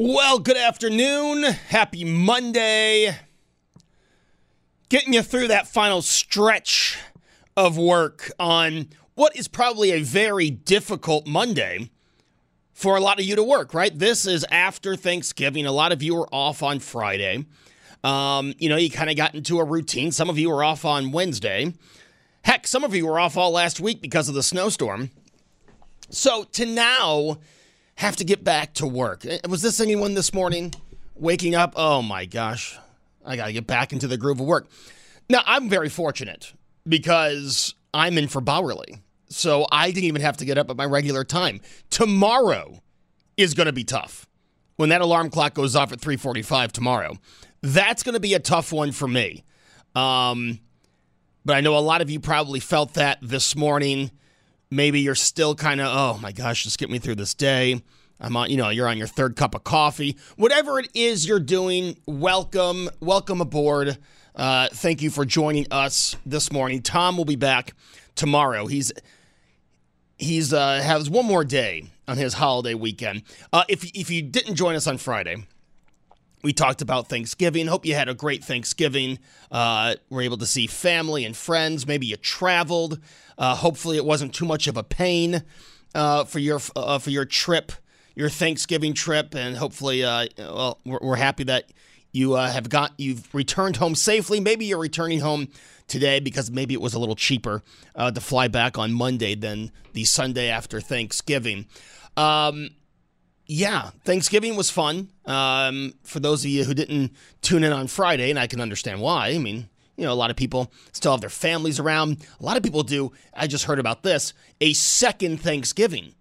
Well, good afternoon. Happy Monday. Getting you through that final stretch of work on what is probably a very difficult Monday for a lot of you to work, right? This is after Thanksgiving. A lot of you are off on Friday. Um, you know, you kind of got into a routine. Some of you were off on Wednesday. Heck, some of you were off all last week because of the snowstorm. So to now have to get back to work. Eh, Was this anyone this morning waking up? Oh my gosh, I got to get back into the groove of work. Now, I'm very fortunate because I'm in for Bauerle. So I didn't even have to get up at my regular time. Tomorrow is going to be tough. When that alarm clock goes off at 3:45 tomorrow, that's going to be a tough one for me. Um, but I know a lot of you probably felt that this morning. Maybe you're still kind of, oh my gosh, just get me through this day. I'm on, you know, you're on your third cup of coffee. Whatever it is you're doing, welcome, welcome aboard. Uh, thank you for joining us this morning. Tom will be back tomorrow. He's he's uh, has one more day on his holiday weekend. Uh, if if you didn't join us on Friday, we talked about Thanksgiving. Hope you had a great Thanksgiving. Uh, were able to see family and friends. Maybe you traveled. Uh, hopefully, it wasn't too much of a pain uh, for your uh, for your trip, your Thanksgiving trip, and hopefully, uh, well, we're, we're happy that you uh, have got you've returned home safely. Maybe you're returning home today because maybe it was a little cheaper to fly back on Monday than the Sunday after Thanksgiving. Um, yeah, Thanksgiving was fun. Um, for those of you who didn't tune in on Friday, and I can understand why. I mean, you know, a lot of people still have their families around. A lot of people do. I just heard about this a second Thanksgiving.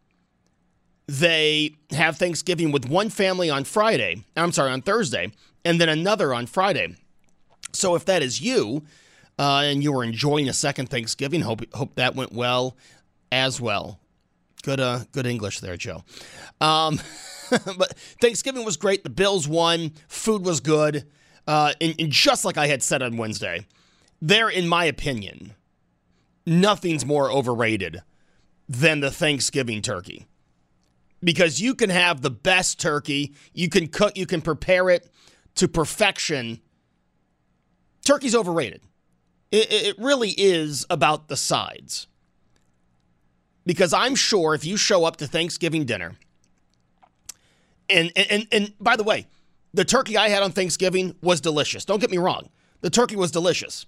They have Thanksgiving with one family on Friday. I'm sorry, on Thursday, and then another on Friday. So if that is you, uh, and you were enjoying a second Thanksgiving, hope hope that went well as well. Good, uh, good English there, Joe. Um, but Thanksgiving was great. The Bills won. Food was good. Uh, and, and just like I had said on Wednesday, there, in my opinion, nothing's more overrated than the Thanksgiving turkey. Because you can have the best turkey, you can cook, you can prepare it to perfection. Turkey's overrated. It, it really is about the sides. Because I'm sure if you show up to Thanksgiving dinner, and, and, and by the way, the turkey I had on Thanksgiving was delicious. Don't get me wrong. The turkey was delicious.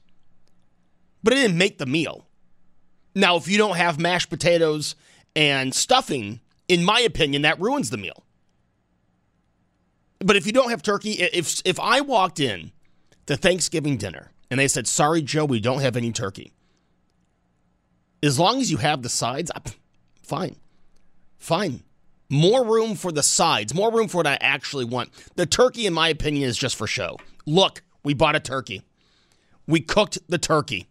But it didn't make the meal. Now, if you don't have mashed potatoes and stuffing, in my opinion, that ruins the meal. But if you don't have turkey, if if I walked in to Thanksgiving dinner and they said, "Sorry, Joe, we don't have any turkey," as long as you have the sides, fine, fine. More room for the sides, more room for what I actually want. The turkey, in my opinion, is just for show. Look, we bought a turkey. We cooked the turkey.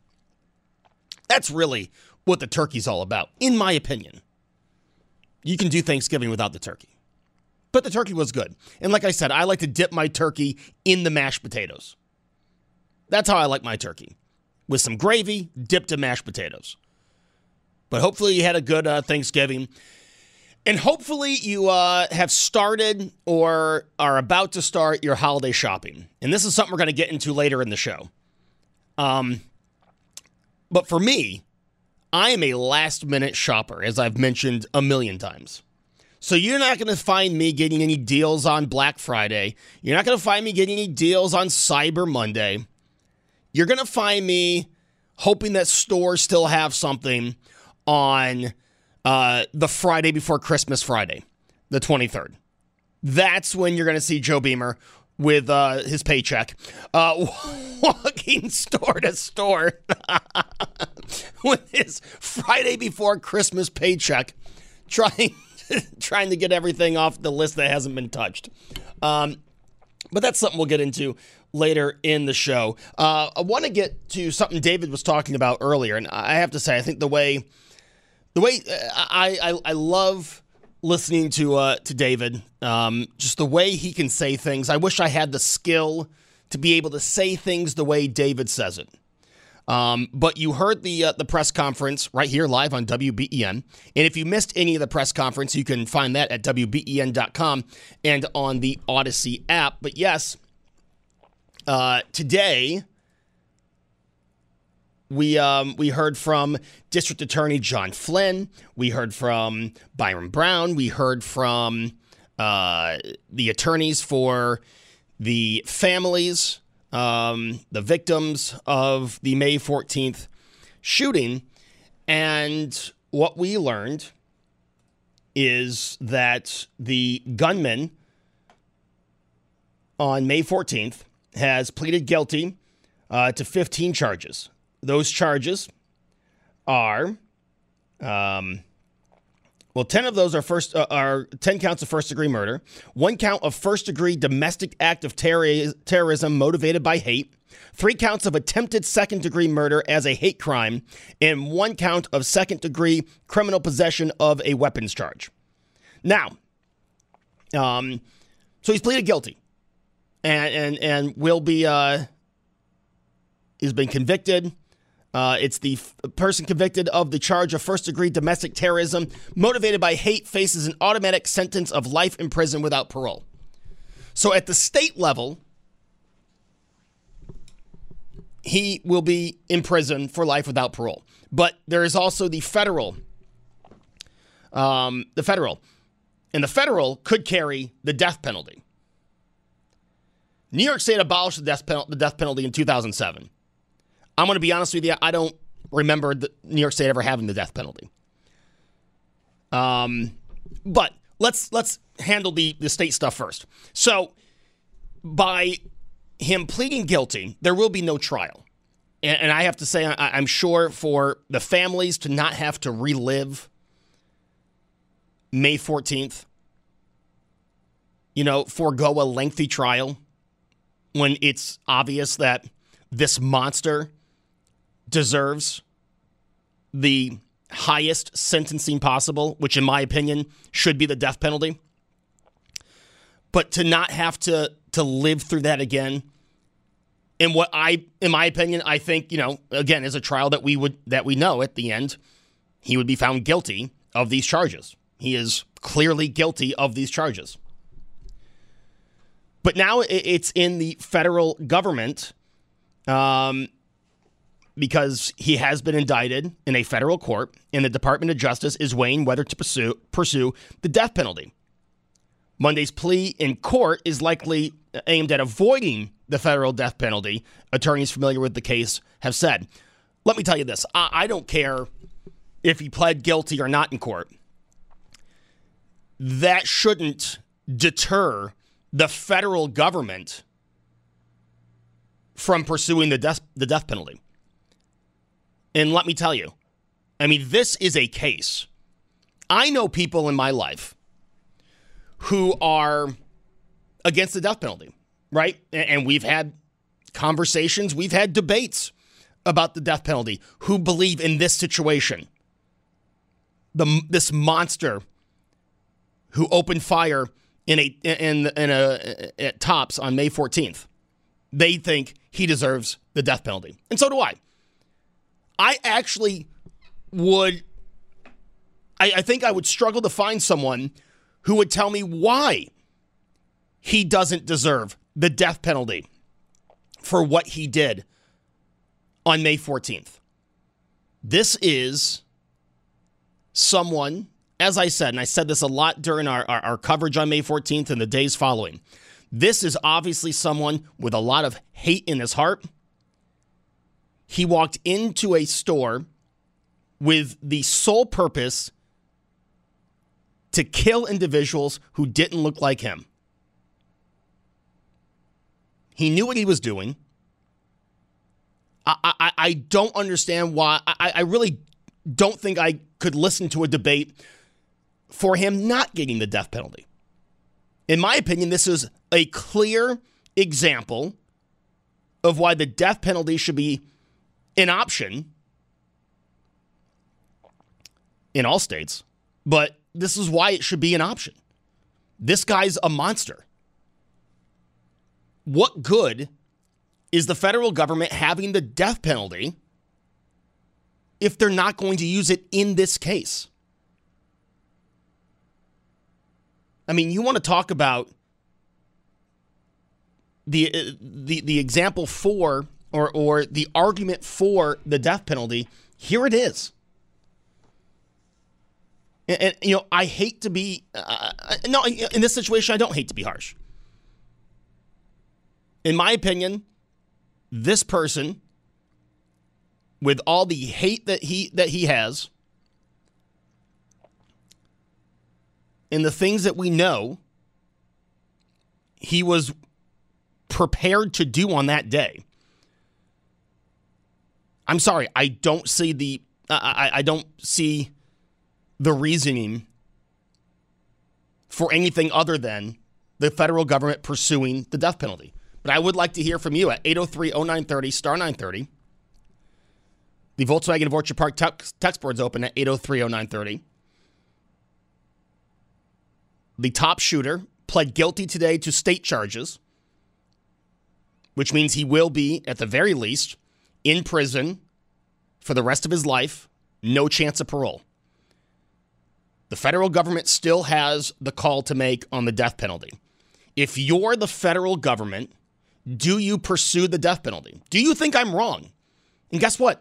That's really what the turkey's all about, in my opinion. You can do Thanksgiving without the turkey. But the turkey was good. And like I said, I like to dip my turkey in the mashed potatoes. That's how I like my turkey. With some gravy, dipped in mashed potatoes. But hopefully you had a good uh, Thanksgiving. And hopefully you uh, have started or are about to start your holiday shopping. And this is something we're going to get into later in the show. Um, but for me, I am a last minute shopper, as I've mentioned a million times. So you're not going to find me getting any deals on Black Friday. You're not going to find me getting any deals on Cyber Monday. You're going to find me hoping that stores still have something on uh, the Friday before Christmas Friday, the 23rd. That's when you're going to see Joe Beamer with uh, his paycheck, uh, walking store to store with his Friday before Christmas paycheck, trying trying to get everything off the list that hasn't been touched. Um, but that's something we'll get into later in the show. Uh, I want to get to something David was talking about earlier, and I have to say, I think the way the way uh, I I, I love listening to uh, to David, um, just the way he can say things. I wish I had the skill to be able to say things the way David says it. Um, but you heard the uh, the press conference right here live on WBEN. And if you missed any of the press conference, you can find that at WBEN.com and on the Audacy app. But yes, uh, today we um, we heard from District Attorney John Flynn. We heard from Byron Brown. We heard from uh, the attorneys for the families um, the victims of the May 14th shooting. And what we learned is that the gunman on May 14th has pleaded guilty uh, to 15 charges. Those charges are um, well, 10 of those are first uh, are 10 counts of first degree murder, one count of first degree domestic act of terror- terrorism motivated by hate, three counts of attempted second degree murder as a hate crime, and one count of second degree criminal possession of a weapons charge. Now, um, so he's pleaded guilty, and and and will be uh, he's been convicted. Uh, it's the f- person convicted of the charge of first degree domestic terrorism motivated by hate faces an automatic sentence of life in prison without parole. So at the state level, he will be in prison for life without parole. But there is also the federal, um, the federal, and the federal could carry the death penalty. New York State abolished the death, the death penalty in 2007. I'm going to be honest with you. I don't remember New York State ever having the death penalty. Um, but let's let's handle the the state stuff first. So, by him pleading guilty, there will be no trial, and, and I have to say, I, I'm sure for the families to not have to relive May 14th, you know, forego a lengthy trial when it's obvious that this monster deserves the highest sentencing possible, which, in my opinion, should be the death penalty. But to not have to to live through that again, in what I, in my opinion, I think you know, again, is a trial that we would that we know at the end, he would be found guilty of these charges. He is clearly guilty of these charges. But now it's in the federal government um, because he has been indicted in a federal court, and the Department of Justice is weighing whether to pursue, pursue the death penalty. Monday's plea in court is likely aimed at avoiding the federal death penalty, attorneys familiar with the case have said. Let me tell you this I, I don't care if he pled guilty or not in court. That shouldn't deter the federal government from pursuing the death, the death penalty. And let me tell you, I mean, this is a case. I know people in my life who are against the death penalty, right? And we've had conversations, we've had debates about the death penalty, who believe in this situation. The, this monster who opened fire in a in in a at tops on May 14th. They think he deserves the death penalty. And so do I. I actually would, I, I think I would struggle to find someone who would tell me why he doesn't deserve the death penalty for what he did on May 14th. This is someone, as I said, and I said this a lot during our, our, our, coverage on May 14th and the days following. This is obviously someone with a lot of hate in his heart he walked into a store with the sole purpose to kill individuals who didn't look like him. He knew what he was doing. I, I, I don't understand why. I, I really don't think I could listen to a debate for him not getting the death penalty. In my opinion, this is a clear example of why the death penalty should be an option in all states, but this is why it should be an option. This guy's a monster. What good is the federal government having the death penalty if they're not going to use it in this case? I mean, you want to talk about the uh, the the example for or or the argument for the death penalty. Here it is. And, and you know, I hate to be uh, uh no in this situation. I don't hate to be harsh. In my opinion, this person, with all the hate that he that he has, and the things that we know, he was prepared to do on that day. I'm sorry, I don't see the I, I don't see the reasoning for anything other than the federal government pursuing the death penalty. But I would like to hear from you at 803 0930 star 930. The Volkswagen of Orchard Park text, board's open at 803 0930. The top shooter pled guilty today to state charges which means he will be, at the very least, in prison for the rest of his life, no chance of parole. The federal government still has the call to make on the death penalty. If you're the federal government, do you pursue the death penalty? Do you think I'm wrong? And guess what?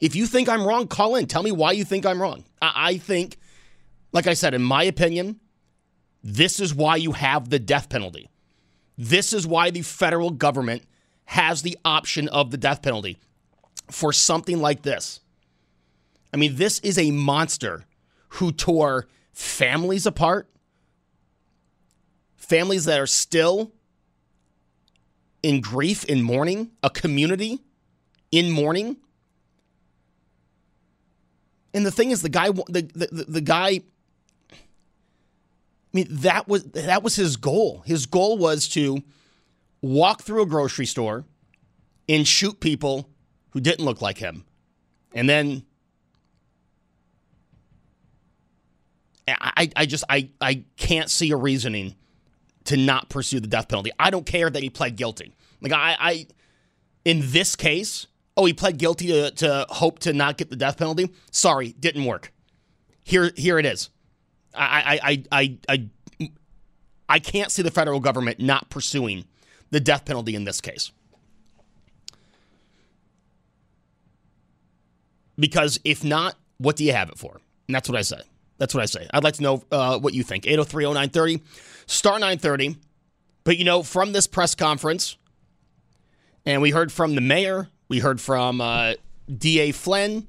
If you think I'm wrong, call in. Tell me why you think I'm wrong. I, think, like I said, in my opinion, this is why you have the death penalty. This is why the federal government has the option of the death penalty for something like this. I mean, this is a monster who tore families apart, families that are still in grief, in mourning, a community in mourning. And the thing is, the guy, the, the, the guy I mean, that was that was his goal. His goal was to walk through a grocery store and shoot people who didn't look like him. And then I, I just I, I can't see a reasoning to not pursue the death penalty. I don't care that he pled guilty. Like I, I in this case, oh, he pled guilty to, to hope to not get the death penalty. Sorry, didn't work. Here here it is. I, I, I, I, I can't see the federal government not pursuing the death penalty in this case. Because if not, what do you have it for? And that's what I say. That's what I say. I'd like to know uh, what you think. 803 0930, star 930. But you know, from this press conference, and we heard from the mayor, we heard from uh, DA Flynn,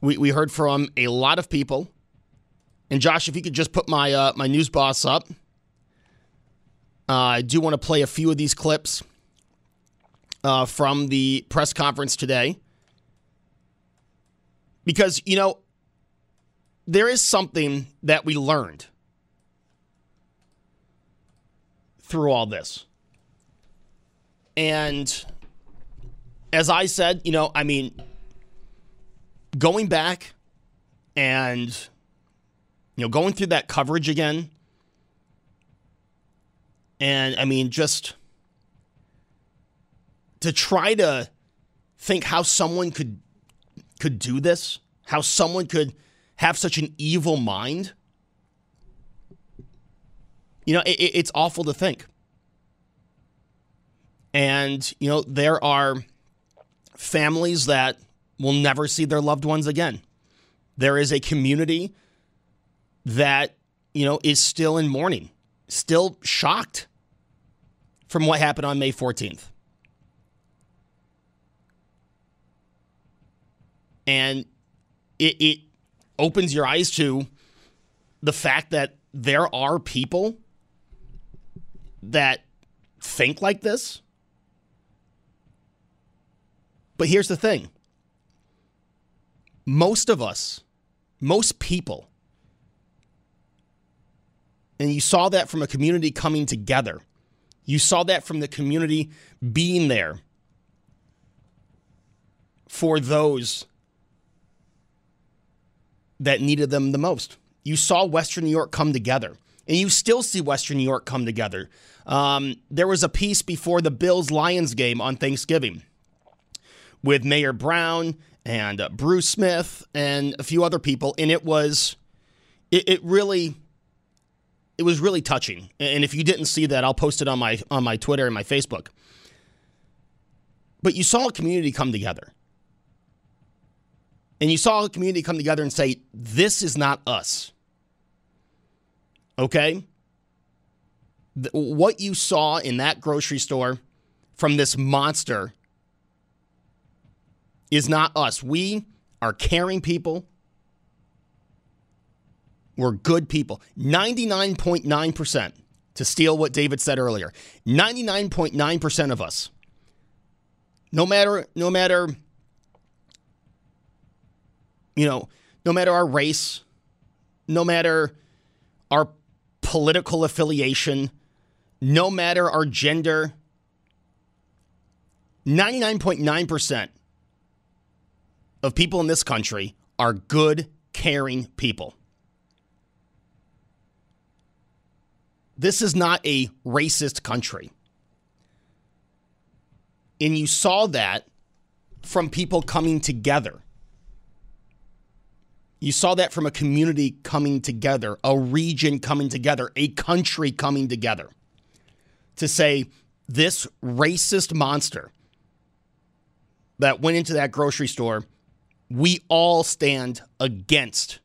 we, we heard from a lot of people and Josh, if you could just put my uh, my news boss up, uh, I do want to play a few of these clips uh, from the press conference today because you know there is something that we learned through all this, and as I said, you know, I mean, going back and you know, going through that coverage again. And I mean, just to try to think how someone could could do this, how someone could have such an evil mind. You know, it, it's awful to think. And, you know, there are families that will never see their loved ones again. There is a community that, you know, is still in mourning, still shocked from what happened on May 14th. And it, it opens your eyes to the fact that there are people that think like this. But here's the thing most of us, most people, and you saw that from a community coming together. You saw that from the community being there for those that needed them the most. You saw Western New York come together, and you still see Western New York come together. Um, there was a piece before the Bills Lions game on Thanksgiving with Mayor Brown and uh, Bruce Smith and a few other people, and it was it, it really it was really touching. And if you didn't see that, I'll post it on my on my Twitter and my Facebook. But you saw a community come together. And you saw a community come together and say, This is not us. Okay? What you saw in that grocery store from this monster is not us. We are caring people. We're good people. 99.9%, to steal what David said earlier, 99.9% of us, no matter, no matter, you know, no matter our race, no matter our political affiliation, no matter our gender, 99.9% of people in this country are good, caring people. This is not a racist country. And you saw that from people coming together. You saw that from a community coming together, a region coming together, a country coming together to say, this racist monster that went into that grocery store, we all stand against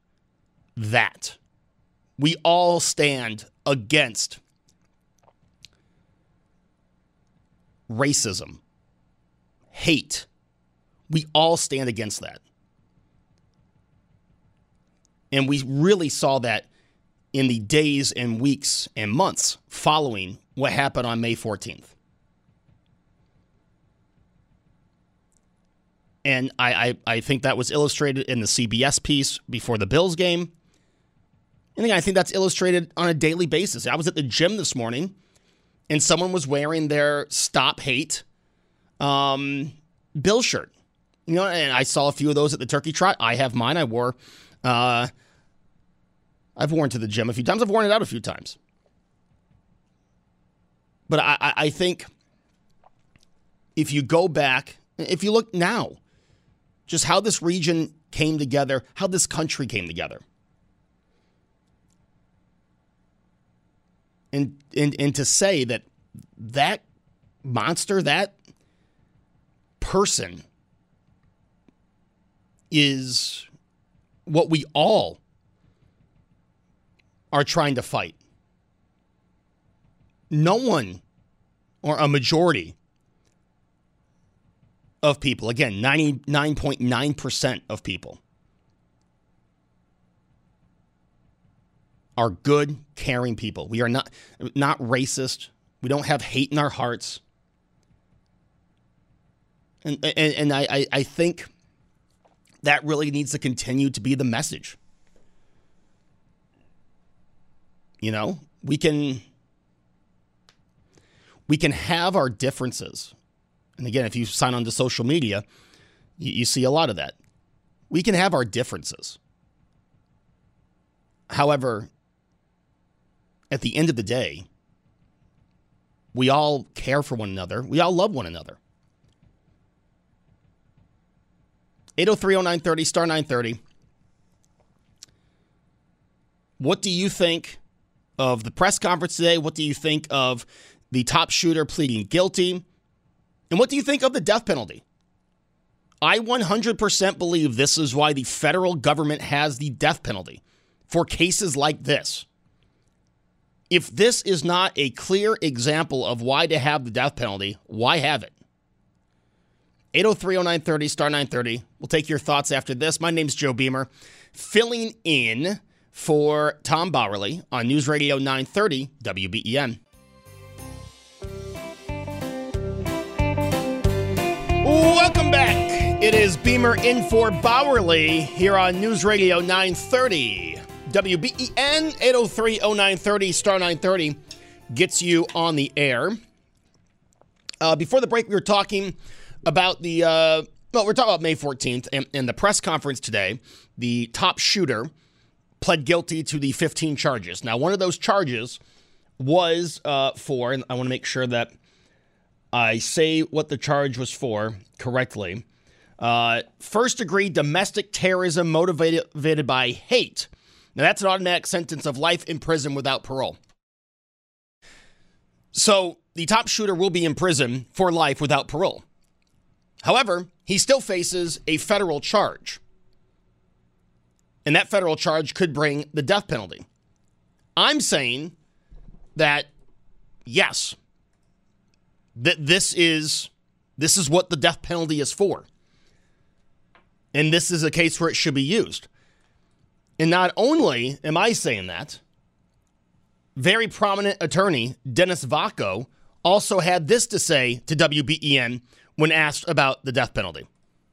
that. We all stand against racism, hate. We all stand against that. And we really saw that in the days and weeks and months following what happened on May 14th. And I, I, I, think that was illustrated in the CBS piece before the Bills game. And I think that's illustrated on a daily basis. I was at the gym this morning and someone was wearing their Stop Hate um, Bill shirt. You know, and I saw a few of those at the Turkey Trot. I have mine. I wore, uh, I've worn to the gym a few times. I've worn it out a few times. But I, I think if you go back, if you look now, just how this region came together, how this country came together. And, and, and to say that that monster, that person is what we all are trying to fight. No one, or a majority of people, again, 99.9% of people, are good, caring people. We are not not racist. We don't have hate in our hearts. And and, and I, I think that really needs to continue to be the message. You know, we can we can have our differences. And again, if you sign on to social media, you, you see a lot of that. We can have our differences. However, at the end of the day, we all care for one another. We all love one another. 8030930 star 930. What do you think of the press conference today? What do you think of the top shooter pleading guilty? And what do you think of the death penalty? I 100% believe this is why the federal government has the death penalty for cases like this if this is not a clear example of why to have the death penalty, why have it? 8030930 star 930. We'll take your thoughts after this. My name's Joe Beamer, filling in for Tom Bauerle on News Radio 930 WBEN. Welcome back. It is Beamer in for Bauerle here on News Radio 930 WBEN 803 0930 star 930 gets you on the air. Uh, before the break, we were talking about the, uh, well, we're talking about May 14th and, and the press conference today. The top shooter pled guilty to the 15 charges. Now, one of those charges was uh, for, and I want to make sure that I say what the charge was for correctly. Uh, first degree domestic terrorism motivated by hate. Now, that's an automatic sentence of life in prison without parole. So, the top shooter will be in prison for life without parole. However, he still faces a federal charge. And that federal charge could bring the death penalty. I'm saying that yes, that this is this is what the death penalty is for. And this is a case where it should be used. And not only am I saying that, very prominent attorney Dennis Vacco also had this to say to WBEN when asked about the death penalty.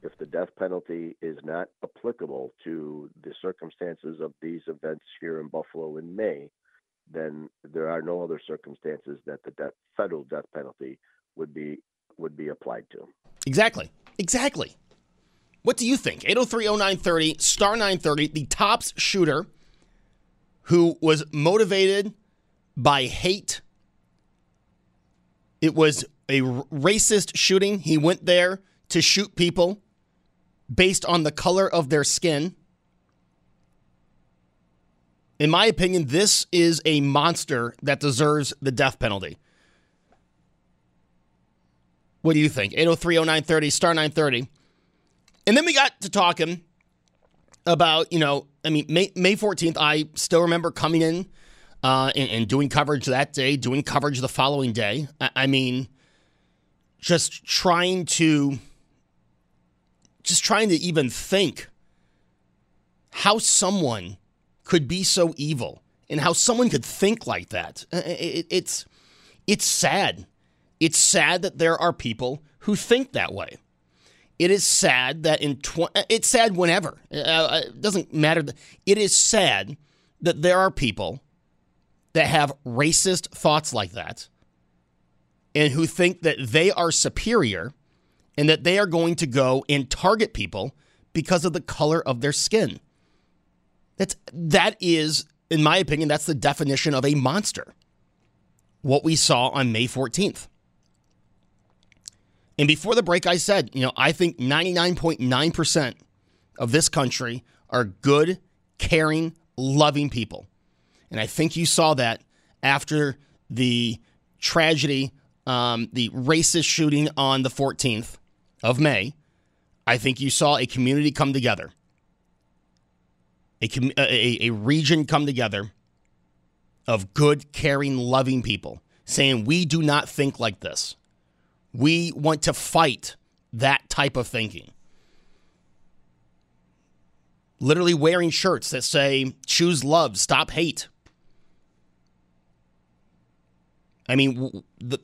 If the death penalty is not applicable to the circumstances of these events here in Buffalo in May, then there are no other circumstances that the death, federal death penalty would be would be applied to. Exactly. Exactly. What do you think? 8030930 star 930 the tops shooter who was motivated by hate. It was a racist shooting. He went there to shoot people based on the color of their skin. In my opinion, this is a monster that deserves the death penalty. What do you think? 8030930 star 930. And then we got to talking about, you know, I mean, May, May 14th, I still remember coming in uh, and, and, doing coverage that day, doing coverage the following day. I, I mean, just trying to, just trying to even think how someone could be so evil and how someone could think like that. Uh, it, it's, it's sad. It's sad that there are people who think that way. It is sad that in tw- it's sad whenever uh, uh, it doesn't matter. It is sad that there are people that have racist thoughts like that and who think that they are superior and that they are going to go and target people because of the color of their skin. That's that is in my opinion that's the definition of a monster. What we saw on May 14th. And before the break, I said, you know, I think 99.9% of this country are good, caring, loving people. And I think you saw that after the tragedy, um, the racist shooting on the 14th of May. I think you saw a community come together, a, uh, a, a region come together of good, caring, loving people saying, we do not think like this. We want to fight that type of thinking. Literally wearing shirts that say, choose love, stop hate. I mean,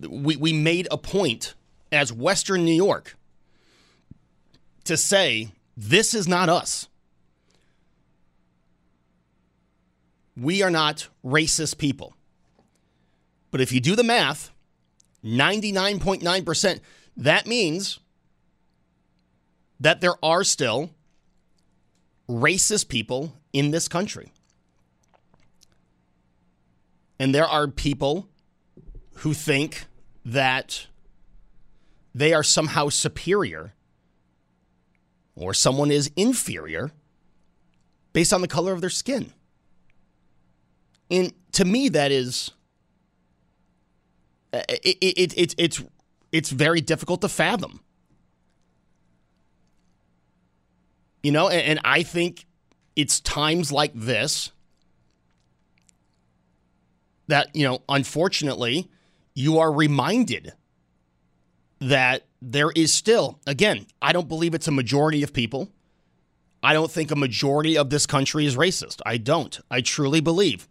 we, we made a point as Western New York to say, this is not us. We are not racist people. But if you do the math, 99.9%. That means that there are still racist people in this country. And there are people who think that they are somehow superior or someone is inferior based on the color of their skin. And to me, that is uh, it, it, it, it's it's very difficult to fathom. You know, and, and I think it's times like this that, you know, unfortunately, you are reminded that there is still, again, I don't believe it's a majority of people. I don't think a majority of this country is racist. I don't. I truly believe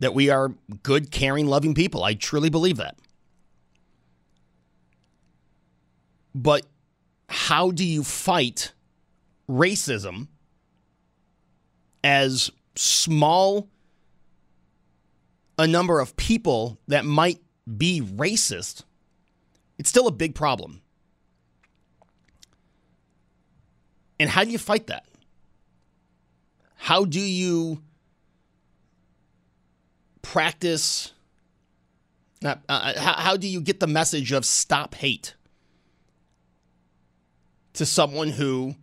that we are good, caring, loving people. I truly believe that. But how do you fight racism as small a number of people that might be racist? It's still a big problem. And how do you fight that? How do you practice? Uh, uh, how, how do you get the message of stop hate? to someone who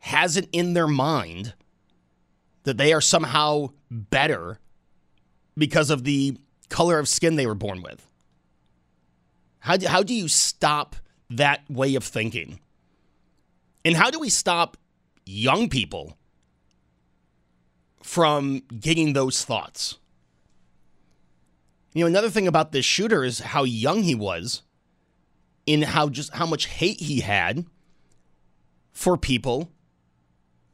has it in their mind that they are somehow better because of the color of skin they were born with? How do, how do you stop that way of thinking? And how do we stop young people from getting those thoughts? You know, another thing about this shooter is how young he was in how just how much hate he had for people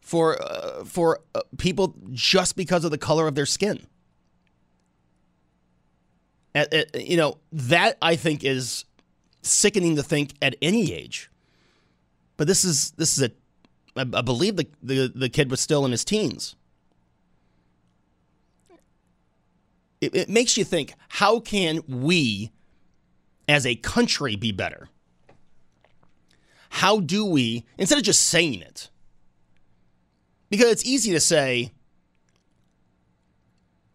for uh, for uh, people just because of the color of their skin. You know, that I think is sickening to think at any age. But this is this is a I, I believe the, the the kid was still in his teens. It, it makes you think: How can we, as a country, be better? How do we, instead of just saying it, because it's easy to say,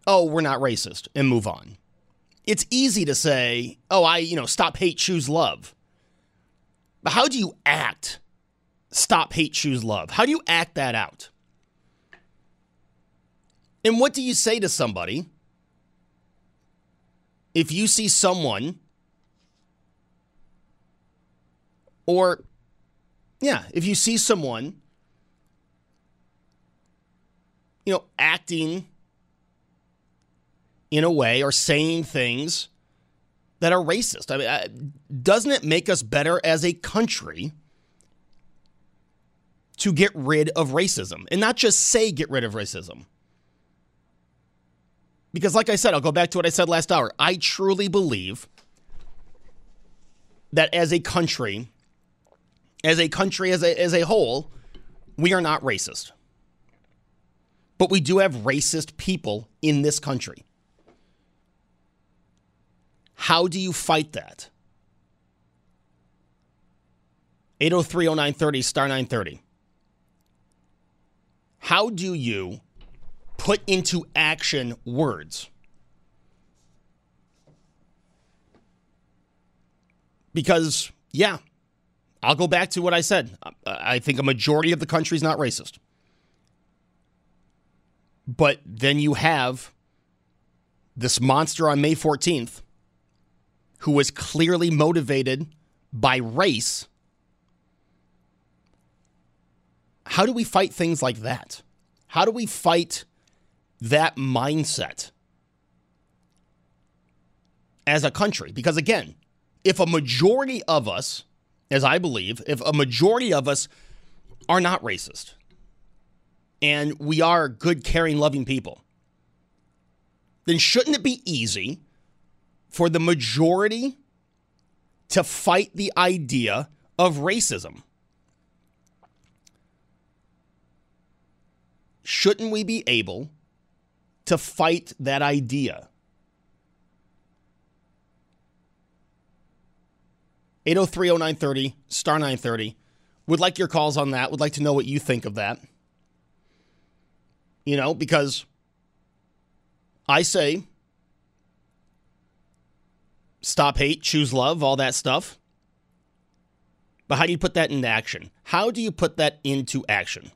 "Oh, we're not racist," and move on it's easy to say, oh, I, you know, stop hate, choose love. But how do you act stop hate, choose love? How do you act that out? And what do you say to somebody if you see someone or, yeah, if you see someone, you know, acting in a way or saying things that are racist. I mean, doesn't it make us better as a country to get rid of racism and not just say get rid of racism? Because, like I said, I'll go back to what I said last hour. I truly believe that as a country, as a country as a, as a whole, we are not racist. But we do have racist people in this country. How do you fight that? 8030930 star 930. How do you put into action words? Because, yeah, I'll go back to what I said. I think a majority of the country is not racist. But then you have this monster on May 14th who was clearly motivated by race. How do we fight things like that? How do we fight that mindset as a country? Because again, if a majority of us, as I believe, if a majority of us are not racist and we are good, caring, loving people, then shouldn't it be easy for the majority to fight the idea of racism. Shouldn't we be able to fight that idea? 8030930 star 930 would like your calls on that would like to know what you think of that you know because i say stop hate, choose love, all that stuff. But how do you put that into action? How do you put that into action?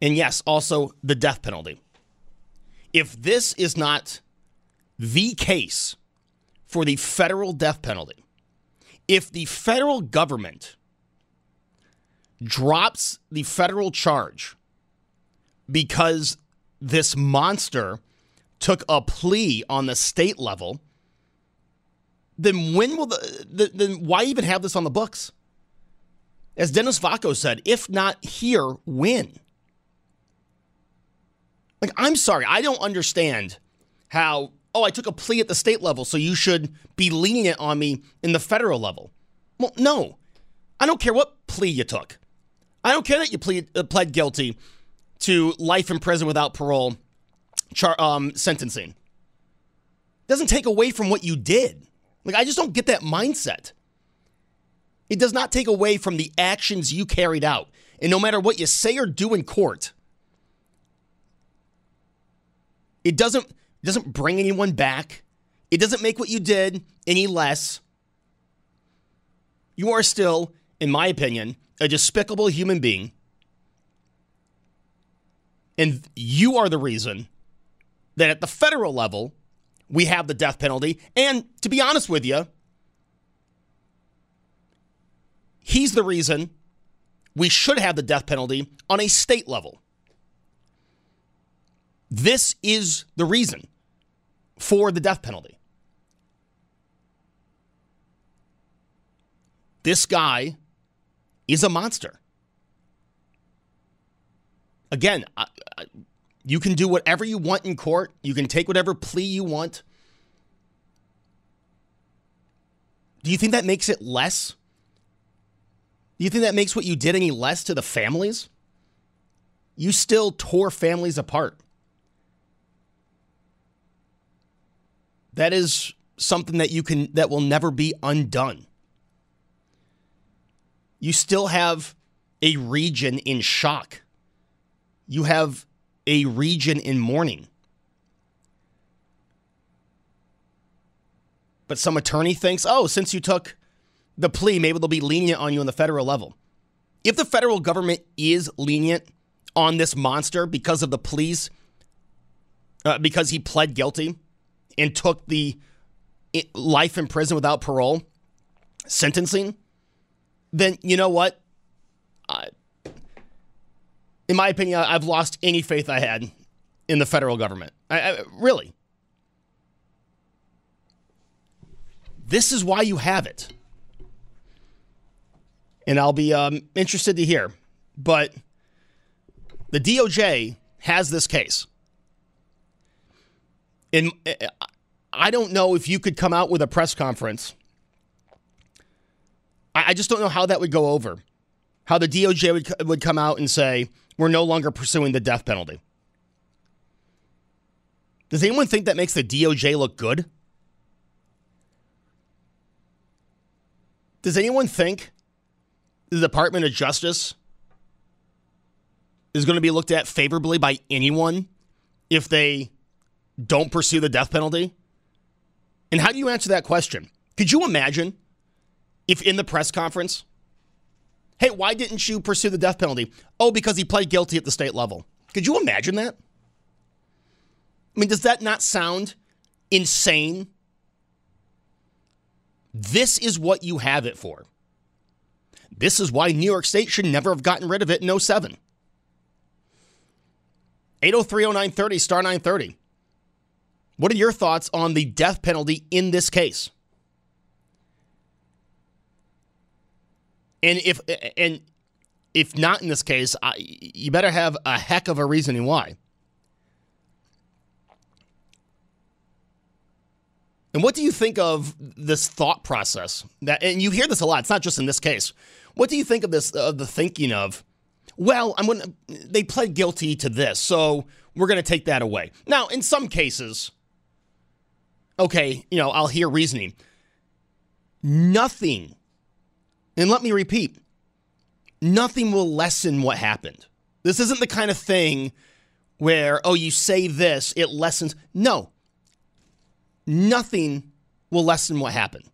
And yes, also the death penalty. If this is not the case for the federal death penalty, if the federal government drops the federal charge because this monster took a plea on the state level, then when will the, the then why even have this on the books? As Dennis Vacco said, if not here, when? Like, I'm sorry, I don't understand how, oh, I took a plea at the state level, so you should be lenient on me in the federal level. Well, no. I don't care what plea you took. I don't care that you plead, uh, pled guilty to life in prison without parole char- um, sentencing. Doesn't take away from what you did. Like, I just don't get that mindset. It does not take away from the actions you carried out. And no matter what you say or do in court, it doesn't, it doesn't bring anyone back. It doesn't make what you did any less. You are still in my opinion, a despicable human being. And you are the reason that at the federal level, we have the death penalty. And to be honest with you, he's the reason we should have the death penalty on a state level. This is the reason for the death penalty. This guy is a monster. Again, I, you can do whatever you want in court, you can take whatever plea you want. Do you think that makes it less? Do you think that makes what you did any less to the families? You still tore families apart. That is something that you can that will never be undone. You still have a region in shock. You have a region in mourning. But some attorney thinks, oh, since you took the plea, maybe they'll be lenient on you on the federal level. If the federal government is lenient on this monster because of the pleas, uh, because he pled guilty and took the life in prison without parole sentencing, then you know what? In my opinion, I've lost any faith I had in the federal government. I, I, really. This is why you have it. And I'll be um, interested to hear. But the DOJ has this case. And I don't know if you could come out with a press conference I just don't know how that would go over. How the DOJ would, would come out and say, we're no longer pursuing the death penalty. Does anyone think that makes the DOJ look good? Does anyone think the Department of Justice is going to be looked at favorably by anyone if they don't pursue the death penalty? And how do you answer that question? Could you imagine if in the press conference, hey, why didn't you pursue the death penalty? Oh, because he pled guilty at the state level. Could you imagine that? I mean, does that not sound insane? This is what you have it for. This is why New York State should never have gotten rid of it in 07. 8030930 star 930. What are your thoughts on the death penalty in this case? And if and if not in this case, I, you better have a heck of a reasoning why. And what do you think of this thought process? That and you hear this a lot. It's not just in this case. What do you think of this of the thinking of? Well, I'm to they pled guilty to this, so we're going to take that away. Now, in some cases, okay, you know, I'll hear reasoning. Nothing and let me repeat nothing will lessen what happened. This isn't the kind of thing where, oh, you say this, it lessens. No, nothing will lessen what happened.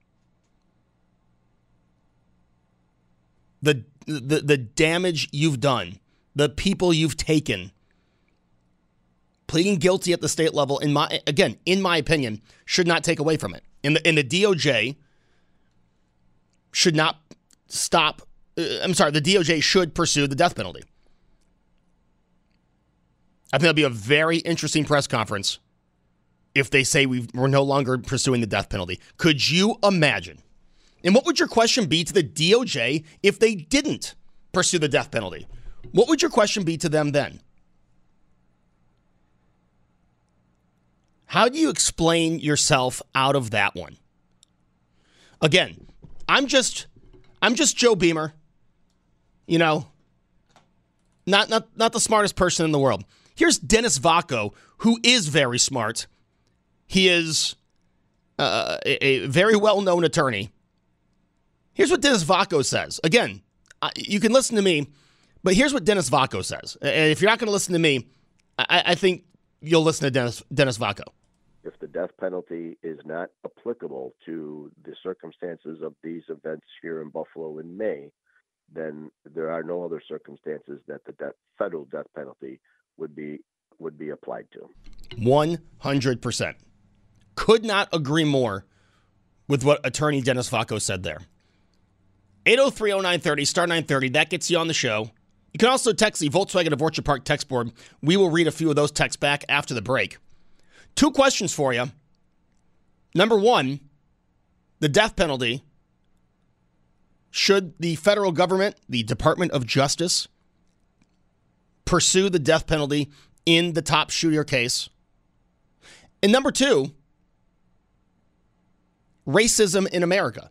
The, the, the damage you've done, the people you've taken, pleading guilty at the state level, in my again, in my opinion, should not take away from it. In the in the DOJ should not stop. Uh, I'm sorry, the DOJ should pursue the death penalty. I think that'll be a very interesting press conference if they say we are no longer pursuing the death penalty. Could you imagine? And what would your question be to the DOJ if they didn't pursue the death penalty? What would your question be to them then? How do you explain yourself out of that one? Again, I'm just I'm just Joe Beamer. You know, not not not the smartest person in the world. Here's Dennis Vacco, who is very smart. He is uh, a, a, very well-known attorney. Here's what Dennis Vacco says. Again, you can listen to me, but here's what Dennis Vacco says. And if you're not going to listen to me, I, I think you'll listen to Dennis Dennis Vacco if the death penalty is not applicable to the circumstances of these events here in Buffalo in May, then there are no other circumstances that the death, federal death penalty would be would be applied to. 100%. Could not agree more with what attorney Dennis Vacco said there. 8030930 star 930 that gets you on the show. You can also text the Volkswagen of Orchard Park text board. We will read a few of those texts back after the break. Two questions for you. Number 1, the death penalty should the federal government, the Department of Justice, pursue the death penalty in the Tops shooter case? And number two, racism in America.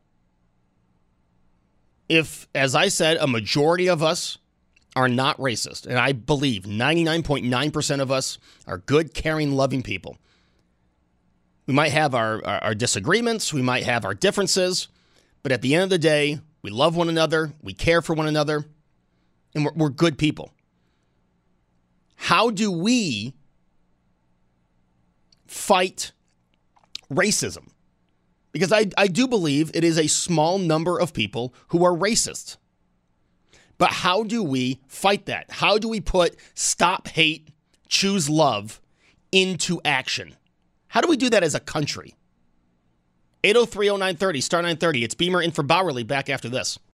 If, as I said, a majority of us are not racist, and I believe 99.9% of us are good, caring, loving people. We might have our, our, our, disagreements, we might have our differences, but at the end of the day, we love one another, we care for one another, and we're, we're good people. How do we fight racism? Because I, I do believe it is a small number of people who are racist. But how do we fight that? How do we put stop hate, choose love into action? How do we do that as a country? 8030930, star 930. It's Beamer in for Bauerle back after this.